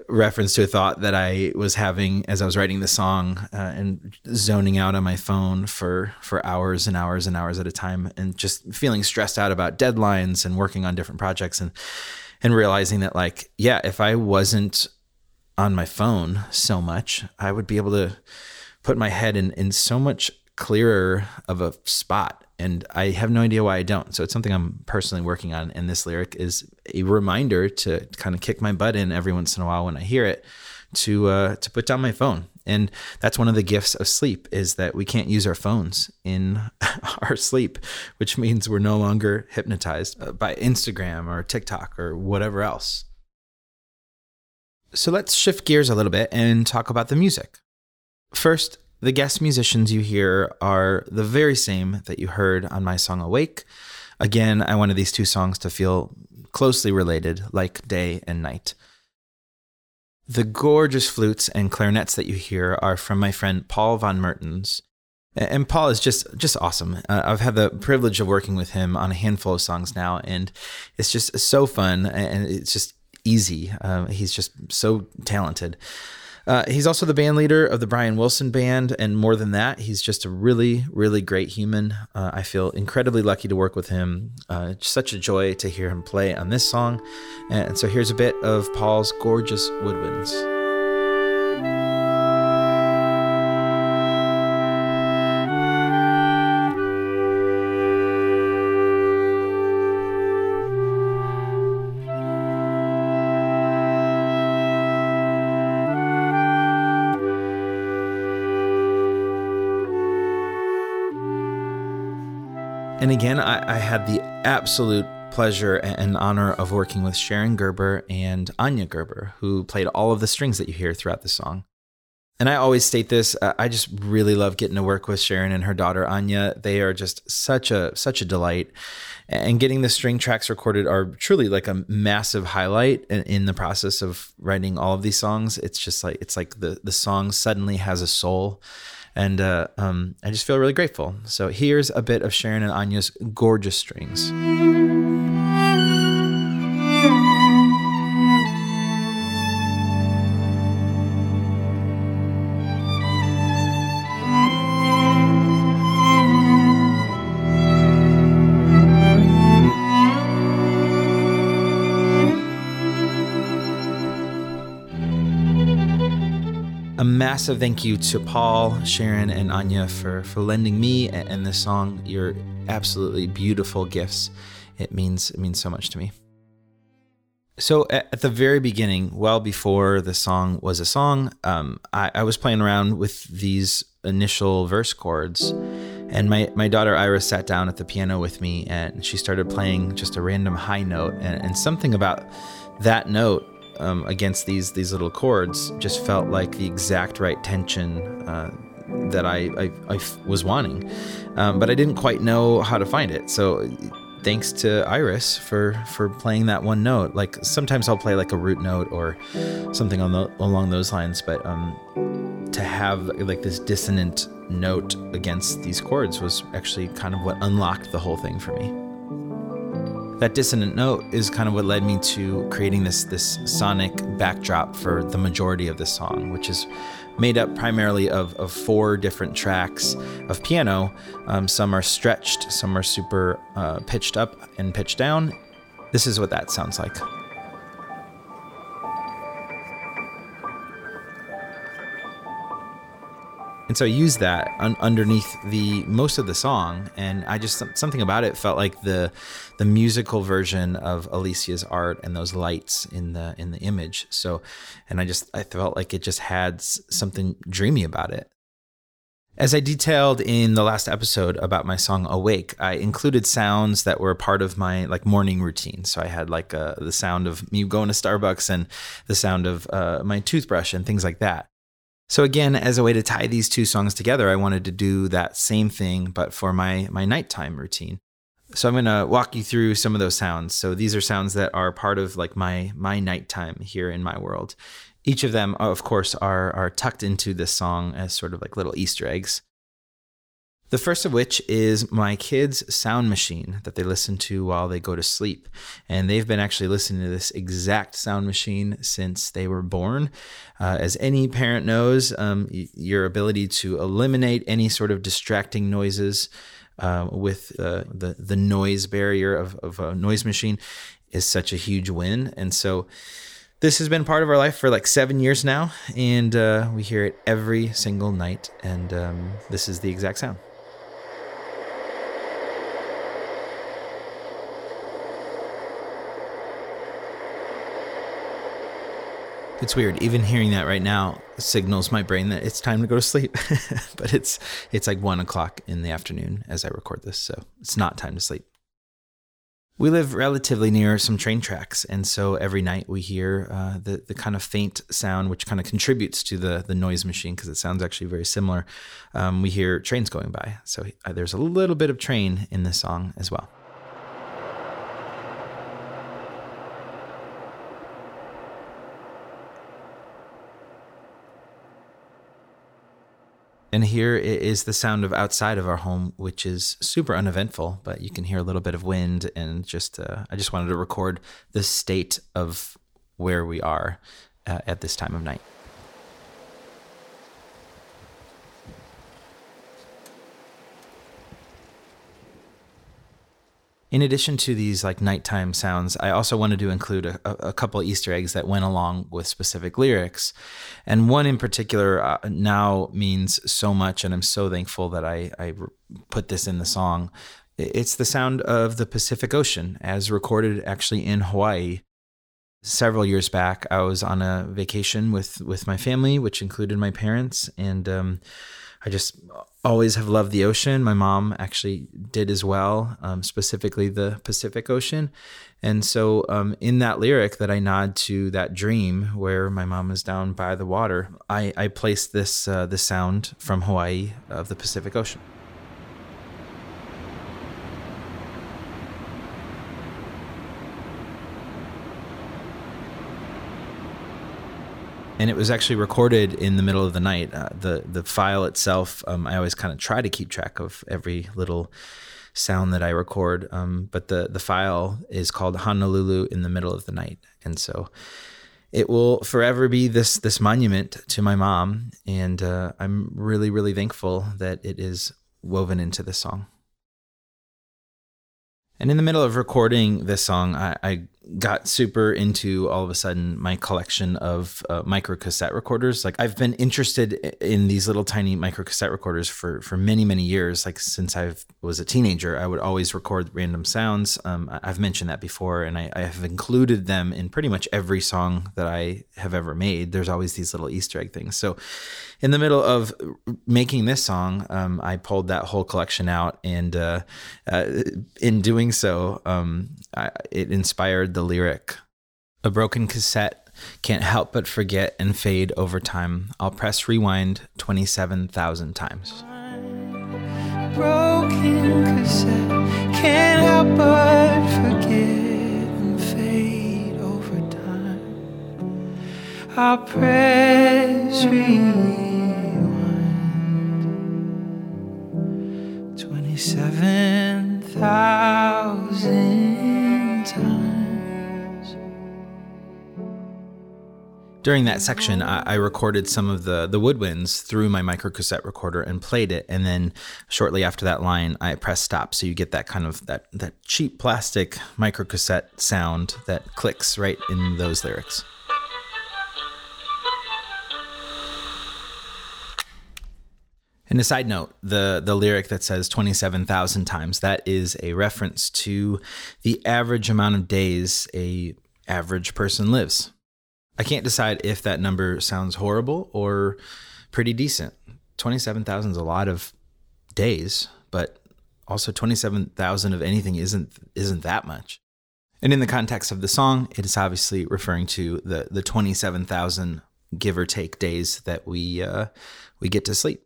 reference to a thought that I was having as I was writing the song uh, and zoning out on my phone for for hours and hours and hours at a time and just feeling stressed out about deadlines and working on different projects and and realizing that like yeah if I wasn't on my phone so much I would be able to put my head in in so much clearer of a spot and I have no idea why I don't. So it's something I'm personally working on. And this lyric is a reminder to kind of kick my butt in every once in a while when I hear it to uh, to put down my phone. And that's one of the gifts of sleep is that we can't use our phones in our sleep, which means we're no longer hypnotized uh, by Instagram or TikTok or whatever else. So let's shift gears a little bit and talk about the music. First, the guest musicians you hear are the very same that you heard on my song Awake. Again, I wanted these two songs to feel closely related, like day and night. The gorgeous flutes and clarinets that you hear are from my friend Paul von Mertens. And Paul is just just awesome. Uh, I've had the privilege of working with him on a handful of songs now, and it's just so fun and it's just easy. Uh, he's just so talented. Uh, he's also the band leader of the Brian Wilson Band, and more than that, he's just a really, really great human. Uh, I feel incredibly lucky to work with him. Uh, such a joy to hear him play on this song. And so here's a bit of Paul's gorgeous woodwinds. Again, I, I had the absolute pleasure and honor of working with Sharon Gerber and Anya Gerber, who played all of the strings that you hear throughout the song. And I always state this, I just really love getting to work with Sharon and her daughter Anya. They are just such a such a delight. And getting the string tracks recorded are truly like a massive highlight in, in the process of writing all of these songs. It's just like it's like the the song suddenly has a soul and uh, um, I just feel really grateful. So here's a bit of Sharon and Anya's gorgeous strings. Massive thank you to Paul, Sharon, and Anya for, for lending me and this song your absolutely beautiful gifts. It means it means so much to me. So at, the very beginning, well before the song was a song, um, I, I was playing around with these initial verse chords, And my, my daughter Iris sat down at the piano with me and she started playing just a random high note. And, and something about that note um, against these these little chords just felt like the exact right tension uh, that I, I, was wanting. Um, but I didn't quite know how to find it. So thanks to Iris for for playing that one note. Like sometimes I'll play like a root note or something on the, along those lines, but um, to have like this dissonant note against these chords was actually kind of what unlocked the whole thing for me. That dissonant note is kind of what led me to creating this this sonic backdrop for the majority of the song, which is made up primarily of, of four different tracks of piano. Um, some are stretched, some are super uh, pitched up and pitched down. This is what that sounds like. And so I used that un- underneath the most of the song, and I just something about it felt like the the musical version of Alicia's art and those lights in the in the image. So, and I just I felt like it just had something dreamy about it. As I detailed in the last episode about my song Awake, I included sounds that were part of my like morning routine. So I had like uh, the sound of me going to Starbucks and the sound of uh, my toothbrush and things like that. So again, as a way to tie these two songs together, I wanted to do that same thing, but for my my nighttime routine. So I'm gonna walk you through some of those sounds. So these are sounds that are part of like my my nighttime here in my world. Each of them, of course, are are tucked into this song as sort of like little Easter eggs. The first of which is my kids' sound machine that they listen to while they go to sleep. And they've been actually listening to this exact sound machine since they were born. Uh, as any parent knows, um, your ability to eliminate any sort of distracting noises uh, with uh, the, the noise barrier of, of a noise machine is such a huge win. And so, this has been part of our life for like seven years now, and uh, we hear it every single night. And um, this is the exact sound. It's weird. Even hearing that right now signals my brain that it's time to go to sleep. but it's it's like one o'clock in the afternoon as I record this, so it's not time to sleep. We live relatively near some train tracks, and so every night we hear uh, the the kind of faint sound, which kind of contributes to the the noise machine because it sounds actually very similar. Um, we hear trains going by, so uh, there's a little bit of train in this song as well. And here is the sound of outside of our home, which is super uneventful, but you can hear a little bit of wind. And just, uh, I just wanted to record the state of where we are uh, at this time of night. In addition to these like nighttime sounds, I also wanted to include a, a couple Easter eggs that went along with specific lyrics. And one in particular uh, now means so much, and I'm so thankful that I, I put this in the song. It's the sound of the Pacific Ocean, as recorded actually in Hawaii. Several years back, I was on a vacation with with my family, which included my parents, and um, I just always have loved the ocean. My mom actually did as well, um, specifically the Pacific Ocean. And so, um, in that lyric that I nod to that dream where my mom is down by the water, I, I this uh, the sound from Hawaii of the Pacific Ocean. And it was actually recorded in the middle of the night. Uh, the the file itself, um, I always kind of try to keep track of every little sound that I record, um, but the the file is called Honolulu in the middle of the night, and so it will forever be this this monument to my mom, and uh, I'm really really thankful that it is woven into this song. And in the middle of recording this song, I, I got super into all of a sudden my collection of uh, micro cassette recorders. Like I've been interested in these little tiny micro cassette recorders for for many many years. Like since I was a teenager, I would always record random sounds. Um, I've mentioned that before, and I, I, have included them in pretty much every song that I have ever made. There's always these little Easter egg things. So in the middle of making this song, um, I pulled that whole collection out, and uh, uh, in doing so, um, It inspired the lyric. A broken cassette can't help but forget and fade over time. I'll press rewind 27,000 times. Broken cassette can't help but forget and fade over time. I'll press rewind 27,000 times. during that section, I, I, recorded some of the the woodwinds through my microcassette recorder and played it. And then shortly after that line, I pressed stop, so you get that kind of that that cheap plastic microcassette sound that clicks right in those lyrics. And a side note, the the lyric that says 27,000 times, that is a reference to the average amount of days a average person lives. I can't decide if that number sounds horrible or pretty decent. 27,000 is a lot of days, but also 27,000 of anything isn't isn't that much. And in the context of the song, it is obviously referring to the the 27,000 give or take days that we uh, we get to sleep.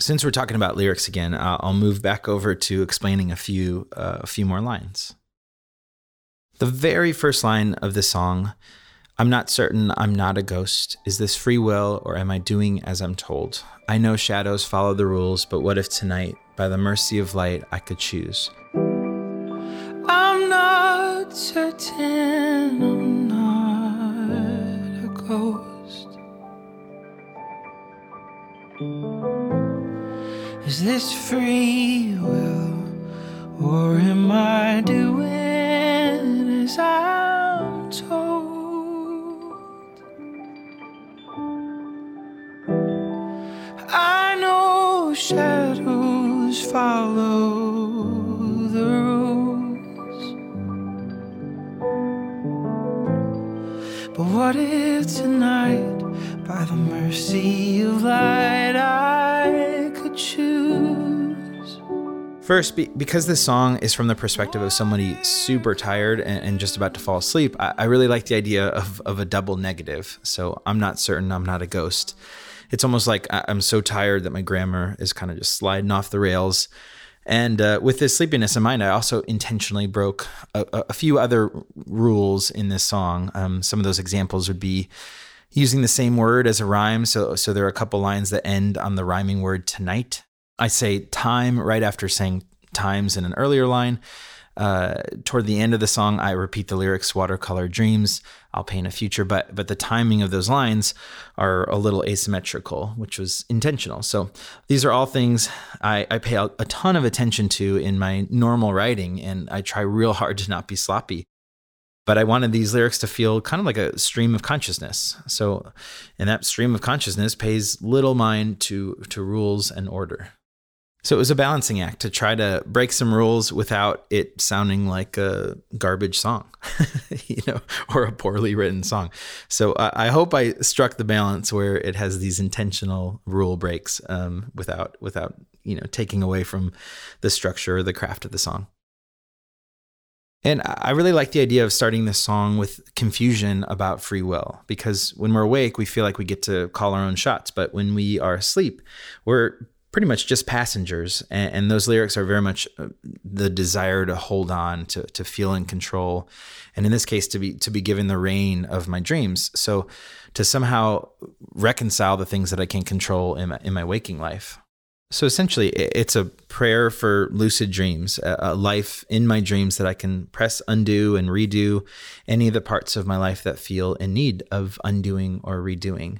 Since we're talking about lyrics again, I'll move back over to explaining a few uh, a few more lines. The very first line of the song I'm not certain I'm not a ghost. Is this free will or am I doing as I'm told? I know shadows follow the rules, but what if tonight, by the mercy of light, I could choose? I'm not certain I'm not a ghost. Is this free will or am I doing as I'm told? I know shadows follow the rules. But what if tonight, by the mercy of light, I First, be, because this song is from the perspective of somebody super tired and, and just about to fall asleep, I, I really like the idea of, of a double negative. So I'm not certain I'm not a ghost it's almost like I'm so tired that my grammar is kind of just sliding off the rails. And uh, with this sleepiness in mind, I also intentionally broke a, a few other rules in this song. Um, some of those examples would be using the same word as a rhyme. So, so there are a couple lines that end on the rhyming word tonight. I say time right after saying times in an earlier line. Uh, toward the end of the song, I repeat the lyrics "Watercolor Dreams." I'll paint a future, but but the timing of those lines are a little asymmetrical, which was intentional. So these are all things I, I pay a, a ton of attention to in my normal writing, and I try real hard to not be sloppy but I wanted these lyrics to feel kind of like a stream of consciousness. So, and that stream of consciousness pays little mind to to rules and order. So it was a balancing act to try to break some rules without it sounding like a garbage song, you know, or a poorly written song. So I, I, hope I struck the balance where it has these intentional rule breaks um, without without you know taking away from the structure or the craft of the song. And I really like the idea of starting this song with confusion about free will because when we're awake, we feel like we get to call our own shots. But when we are asleep, we're pretty much just passengers and, and, those lyrics are very much uh, the desire to hold on to to feel in control and in this case to be to be given the reign of my dreams. So to somehow reconcile the things that I can control in my, in my waking life. So essentially it's a prayer for lucid dreams a life in my dreams that I can press undo and redo any of the parts of my life that feel in need of undoing or redoing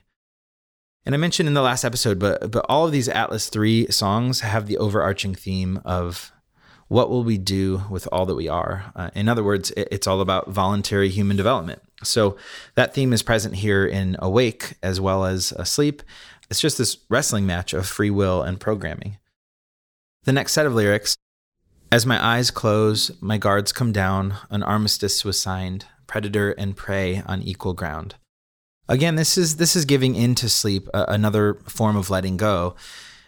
and I mentioned in the last episode, but but all of these Atlas 3 songs have the overarching theme of what will we do with all that we are? Uh, in other words, it, it's all about voluntary human development. So that theme is present here in Awake as well as Asleep. It's just this wrestling match of free will and programming. The next set of lyrics As my eyes close, my guards come down, an armistice was signed, predator and prey on equal ground. Again, this is this is giving into sleep, uh, another form of letting go.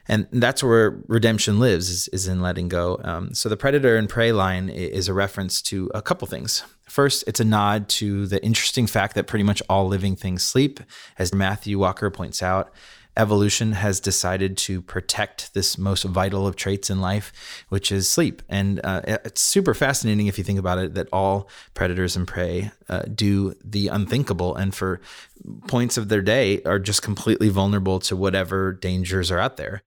And that's where redemption lives is, is in letting go. Um, so the predator and prey line is a reference to a couple things. First it's a nod to the interesting fact that pretty much all living things sleep as matthew walker points out evolution has decided to protect this most vital of traits in life, which is sleep. And uh, it's super fascinating if you think about it that all predators and prey uh, do the unthinkable and for points of their day are just completely vulnerable to whatever dangers are out there.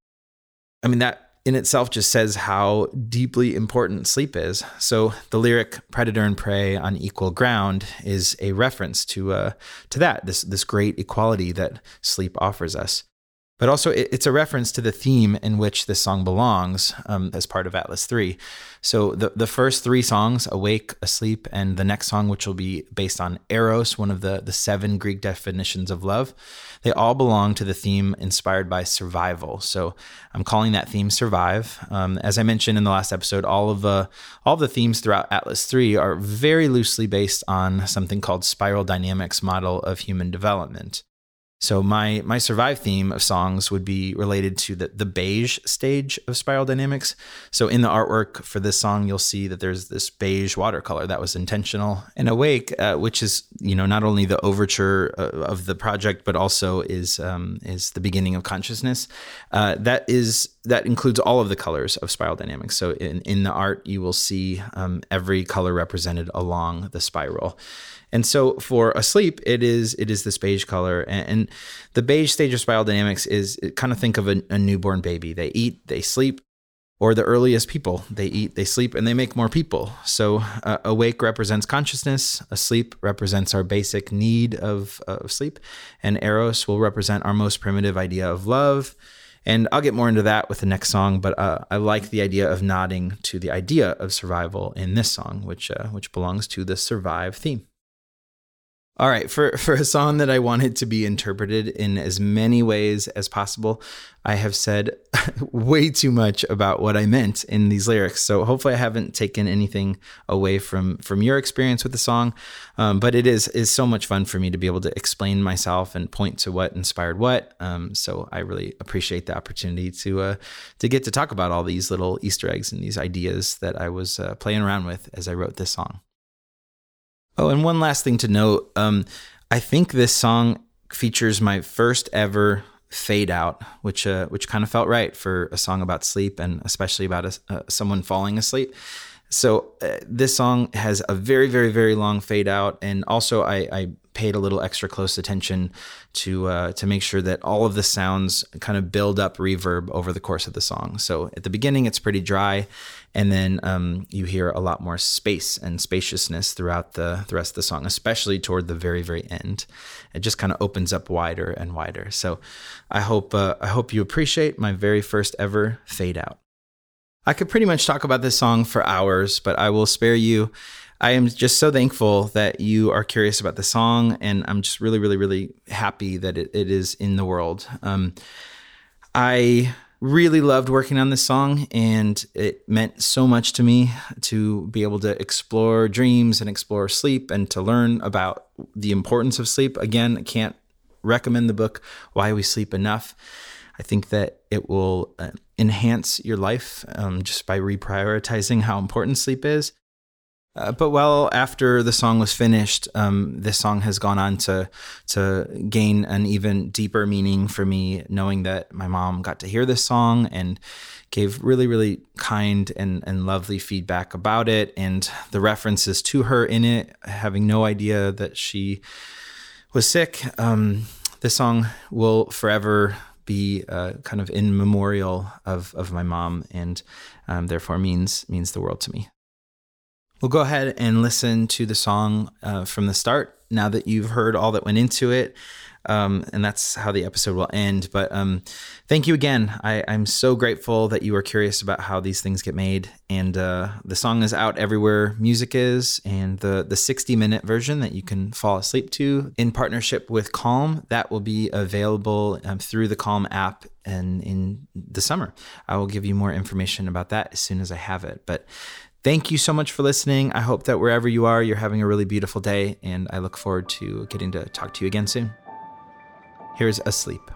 I mean, that in itself just says how deeply important sleep is. So the lyric "predator and prey on equal ground" is a reference to uh, to that this this great equality that sleep offers us but also it's a reference to the theme in which this song belongs um, as part of Atlas 3. So the, the first three songs, Awake, Asleep, and the next song, which will be based on Eros, one of the, the seven Greek definitions of love, they all belong to the theme inspired by survival. So I'm calling that theme Survive. Um, as I mentioned in the last episode, all of the all of the themes throughout Atlas 3 are very loosely based on something called spiral dynamics model of human development. So my my survive theme of songs would be related to the the beige stage of Spiral Dynamics. So in the artwork for this song, you'll see that there's this beige watercolor that was intentional. And Awake, uh, which is you know not only the overture uh, of the project, but also is um, is the beginning of consciousness. Uh, that is that includes all of the colors of Spiral Dynamics. So in in the art, you will see um, every color represented along the spiral. And so for asleep, it is it is this beige color, and, and the beige stage of spiral dynamics is kind of think of a, a newborn baby. They eat, they sleep, or the earliest people. They eat, they sleep, and they make more people. So, uh, awake represents consciousness, asleep represents our basic need of, of sleep, and eros will represent our most primitive idea of love. And I'll get more into that with the next song, but uh, I like the idea of nodding to the idea of survival in this song, which uh, which belongs to the survive theme. All right, for for a song that I wanted to be interpreted in as many ways as possible, I have said way too much about what I meant in these lyrics. So hopefully, I haven't taken anything away from from your experience with the song. Um, but it is is so much fun for me to be able to explain myself and point to what inspired what. Um, so I really appreciate the opportunity to uh, to get to talk about all these little Easter eggs and these ideas that I was uh, playing around with as I wrote this song. Oh, and one last thing to note. Um, I think this song features my first ever fade out, which uh, which kind of felt right for a song about sleep and especially about a, uh, someone falling asleep. So uh, this song has a very very very long fade out, and also I, I paid a little extra close attention to uh, to make sure that all of the sounds kind of build up reverb over the course of the song. So at the beginning, it's pretty dry, and then um, you hear a lot more space and spaciousness throughout the, the rest of the song, especially toward the very very end. It just kind of opens up wider and wider. So I hope uh, I hope you appreciate my very first ever fade out. I could pretty much talk about this song for hours, but I will spare you. I am just so thankful that you are curious about the song, and I'm just really, really, really happy that it, it is in the world. Um, I really loved working on this song, and it meant so much to me to be able to explore dreams and explore sleep and to learn about the importance of sleep. Again, I can't recommend the book, Why We Sleep Enough. I think that it will uh, enhance your life um, just by reprioritizing how important sleep is. Uh, but well after the song was finished, um, this song has gone on to to gain an even deeper meaning for me, knowing that my mom got to hear this song and gave really, really kind and, and lovely feedback about it, and the references to her in it, having no idea that she was sick. Um, this song will forever be uh, kind of in memorial of of my mom, and um, therefore means means the world to me. We'll go ahead and listen to the song uh, from the start now that you've heard all that went into it. Um, and that's how the episode will end. But um, thank you again. I, I'm so grateful that you are curious about how these things get made. And uh, the song is out everywhere music is, and the the 60 minute version that you can fall asleep to in partnership with Calm that will be available um, through the Calm app and in the summer. I will give you more information about that as soon as I have it. But Thank you so much for listening. I hope that wherever you are, you're having a really beautiful day, and I look forward to getting to talk to you again soon. Here's Asleep.